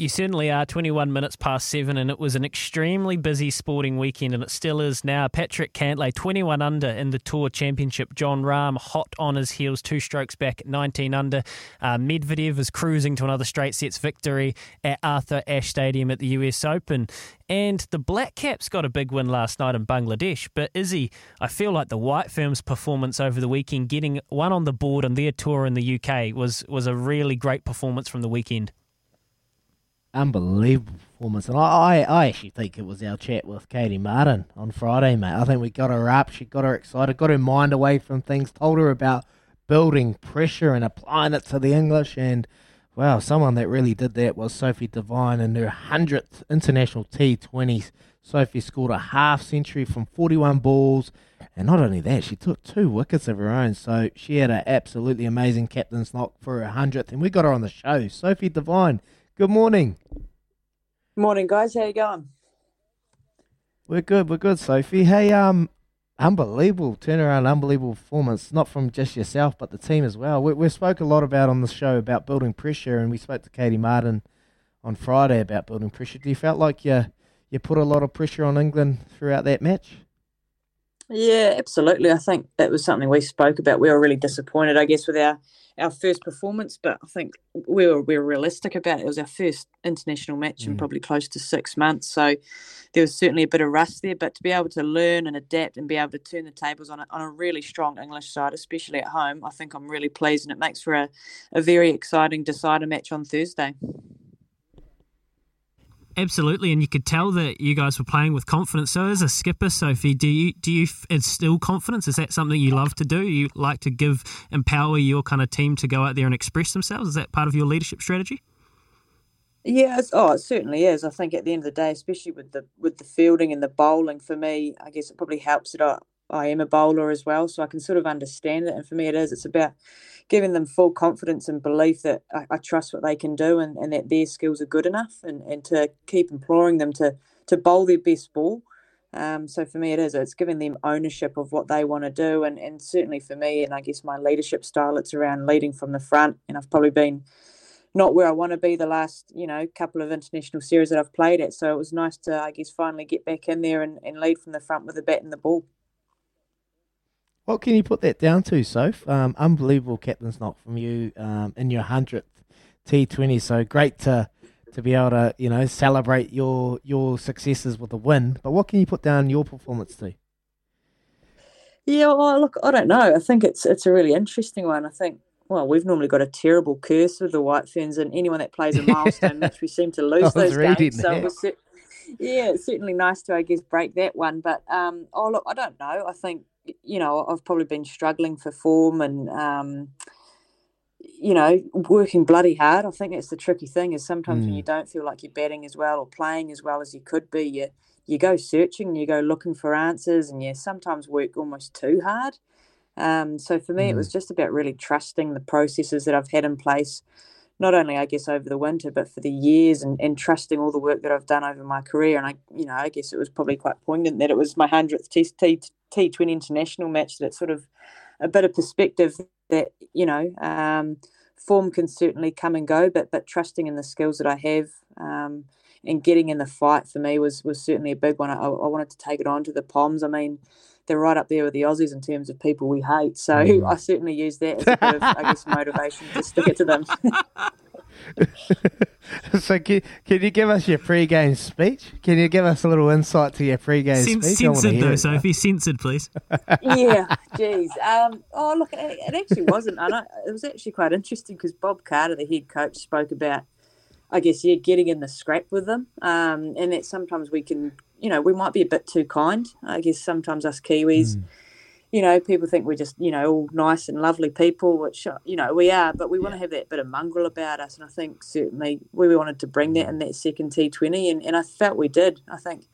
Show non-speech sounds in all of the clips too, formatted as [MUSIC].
you certainly are 21 minutes past seven, and it was an extremely busy sporting weekend, and it still is now. Patrick Cantlay, 21 under in the Tour Championship. Jon Rahm, hot on his heels, two strokes back at 19 under. Uh, Medvedev is cruising to another straight sets victory at Arthur Ashe Stadium at the US Open. And the Black Caps got a big win last night in Bangladesh. But Izzy, I feel like the White Ferns' performance over the weekend, getting one on the board on their tour in the UK, was, was a really great performance from the weekend unbelievable performance. And I, I, actually think it was our chat with Katie Martin on Friday, mate. I think we got her up, she got her excited, got her mind away from things, told her about building pressure and applying it to the English. And wow, someone that really did that was Sophie Devine in her 100th international T20s. Sophie scored a half century from 41 balls. And not only that, she took two wickets of her own. So she had an absolutely amazing captain's knock for her 100th. And we got her on the show. Sophie Devine Good morning. Good morning, guys. How you going? We're good. We're good, Sophie. Hey, um, unbelievable turnaround, unbelievable performance. Not from just yourself, but the team as well. We, we spoke a lot about on the show about building pressure, and we spoke to Katie Martin on Friday about building pressure. Do you felt like you you put a lot of pressure on England throughout that match? Yeah, absolutely. I think that was something we spoke about. We were really disappointed, I guess, with our our first performance, but I think we were we were realistic about it. It was our first international match mm. in probably close to six months, so there was certainly a bit of rust there. But to be able to learn and adapt and be able to turn the tables on a, on a really strong English side, especially at home, I think I'm really pleased, and it makes for a, a very exciting decider match on Thursday. Absolutely, and you could tell that you guys were playing with confidence. So, as a skipper, Sophie, do you do you instill confidence? Is that something you love to do? You like to give empower your kind of team to go out there and express themselves? Is that part of your leadership strategy? Yeah, oh, it certainly is. I think at the end of the day, especially with the with the fielding and the bowling, for me, I guess it probably helps that I, I am a bowler as well, so I can sort of understand it. And for me, it is. It's about giving them full confidence and belief that I, I, trust what they can do and, and that their skills are good enough and, and to keep imploring them to to bowl their best ball. Um, so for me, it is. It's giving them ownership of what they want to do, and and certainly for me, and I guess my leadership style, it's around leading from the front. And I've probably been not where I want to be the last you know couple of international series that I've played at. So it was nice to I guess finally get back in there and, and lead from the front with the bat and the ball. What can you put that down to, Soph? Um, unbelievable captain's knock from you um, in your hundredth T20. So great to to be able to you know celebrate your your successes with a win. But what can you put down your performance to? Yeah, well, look, I don't know. I think it's it's a really interesting one. I think well, we've normally got a terrible curse with the White Ferns, and anyone that plays a milestone [LAUGHS] match, we seem to lose those games. So it was, yeah, it's certainly nice to, I guess, break that one. But um, oh, look, I don't know. I think you know, I've probably been struggling for form and, um, you know, working bloody hard. I think that's the tricky thing is sometimes mm. when you mm. don't feel like you're batting as well or playing as well as you could be, you you go searching, and you go looking for answers, and you sometimes work almost too hard. Um, so for me, mm. it was mm. just about really trusting the processes that I've had in place, not only I guess over the winter, but for the years, and, and trusting all the work that I've done over my career. And I, you know, I guess it was probably quite poignant that it was my hundredth T, T, T20 international match that it's sort of a bit of perspective that you know um, form can certainly come and go, but but trusting in the skills that I have um, and getting in the fight for me was was certainly a big one. I, I, wanted to take it on to the Poms. I mean, they're right up there with the Aussies in terms of people we hate. So mm. [LAUGHS] I certainly use that as a bit of I guess motivation to stick it to them. [LAUGHS] [LAUGHS] so can, can you give us your pre-game speech? Can you give us a little insight to your pre-game Sen- speech? Censored though, Sophie. Censored, please. [LAUGHS] yeah, geez. Um, oh, look, it, it actually wasn't. I know, it was actually quite interesting because Bob Carter, the head coach, spoke about, I guess, yeah, getting in the scrap with them, um, and that sometimes we can, you know, we might be a bit too kind. I guess sometimes us Kiwis. Mm you know, people think we're just, you know, all nice and lovely people, which, uh, you know, we are, but we want to have that bit of mongrel about us. And I think certainly we wanted to bring that in that second T20, and, and I felt we did. I think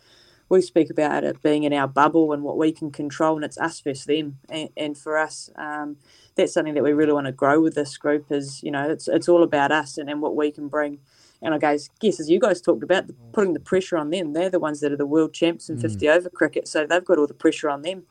we speak about it being in our bubble and what we can control, and it's us versus them. And, and for us, um, that's something that we really want to grow with this group is, you know, it's, it's all about us and, and what we can bring. And I guess, guess as you guys talked about, putting the pressure on them. They're the ones that are the world champs in mm. 50 over cricket, so they've got all the pressure on them.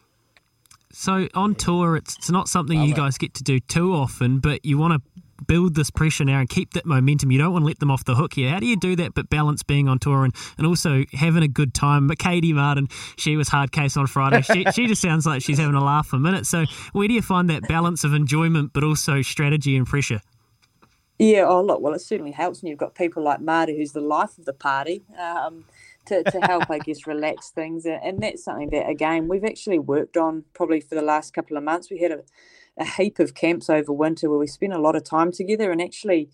So on tour, it's it's not something you guys get to do too often, but you want to build this pressure now and keep that momentum. You don't want to let them off the hook here. How do you do that but balance being on tour and, and also having a good time? But Katie Martin, she was hard case on Friday. She, she just sounds like she's having a laugh a minute. So where do you find that balance of enjoyment but also strategy and pressure? Yeah, oh look, well it certainly helps when you've got people like Marty who's the life of the party. Um, to, to help, I guess, relax things. And that's something that, again, we've actually worked on probably for the last couple of months. We had a, a heap of camps over winter where we spent a lot of time together and actually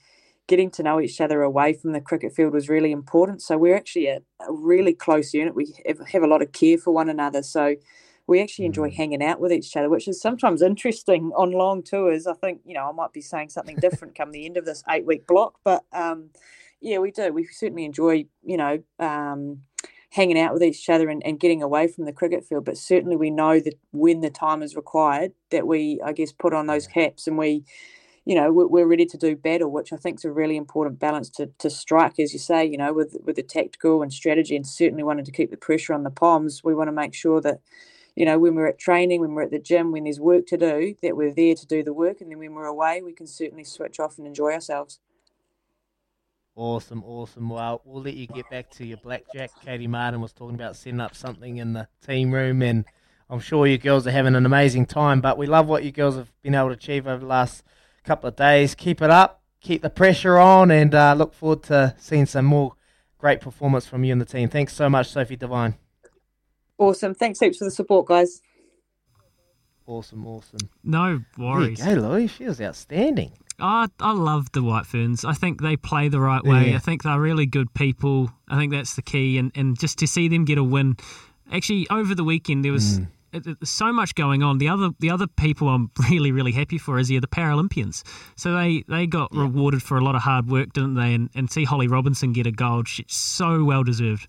getting to know each other away from the cricket field was really important. So we're actually a, a really close unit. We have, have, a lot of care for one another. So we actually enjoy mm. hanging out with each other, which is sometimes interesting [LAUGHS] on long tours. I think, you know, I might be saying something different come the end of this eight week block, but um, yeah, we do. We certainly enjoy, you know, um, hanging out with each other and, and getting away from the cricket field. But certainly, we know that when the time is required, that we, I guess, put on those caps and we, you know, we're, ready to do battle, which I think is a really important balance to, to strike, as you say, you know, with with the tactical and strategy, and certainly wanting to keep the pressure on the Poms. We want to make sure that you know, when we're at training, when we're at the gym, when there's work to do, that we're there to do the work. And then when we're away, we can certainly switch off and enjoy ourselves. Awesome, awesome. Well, we'll let you get back to your blackjack. Katie Martin was talking about setting up something in the team room, and I'm sure you girls are having an amazing time. But we love what you girls have been able to achieve over the last couple of days. Keep it up, keep the pressure on, and uh, look forward to seeing some more great performance from you and the team. Thanks so much, Sophie Devine. Awesome. Thanks heaps for the support, guys. Awesome, awesome. No worries. There you go, Louis. She was outstanding. I, I love the White Ferns. I think they play the right way. Yeah. I think they're really good people. I think that's the key. And, and just to see them get a win. Actually, over the weekend, there was. Mm. so much going on. The other the other people I'm [LAUGHS] really really happy for is here the Paralympians. So they they got yeah. rewarded for a lot of hard work, didn't they? And and see Holly Robinson get a gold, so well deserved.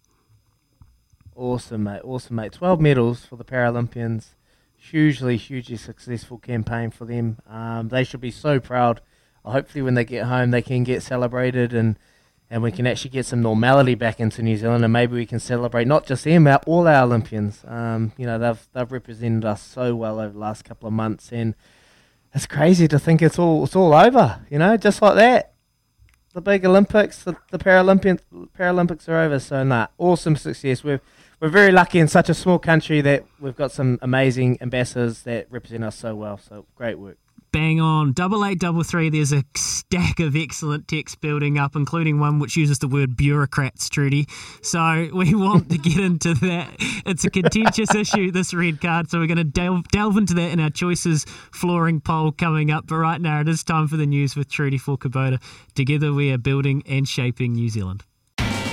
Awesome, mate. Awesome, mate. Twelve medals for the Paralympians. Hugely, hugely successful campaign for them. Um, they should be so proud hopefully when they get home they can get celebrated and and we can actually get some normality back into New Zealand and maybe we can celebrate not just them, but all our Olympians. Um, you know, they've they've represented us so well over the last couple of months and it's crazy to think it's all it's all over, you know, just like that. The big Olympics, the, the Paralympics are over, so nah, awesome success. We're we're very lucky in such a small country that we've got some amazing ambassadors that represent us so well. So great work. Bang on. Double eight, double three. There's a stack of excellent text building up, including one which uses the word bureaucrats, Trudy. So [LAUGHS] we want to get into that. It's a contentious issue, this red card. So we're going to delve, delve into that in our choices flooring poll coming up. But right now, it is time for the news with Trudy for Kubota. Together, we are building and shaping New Zealand.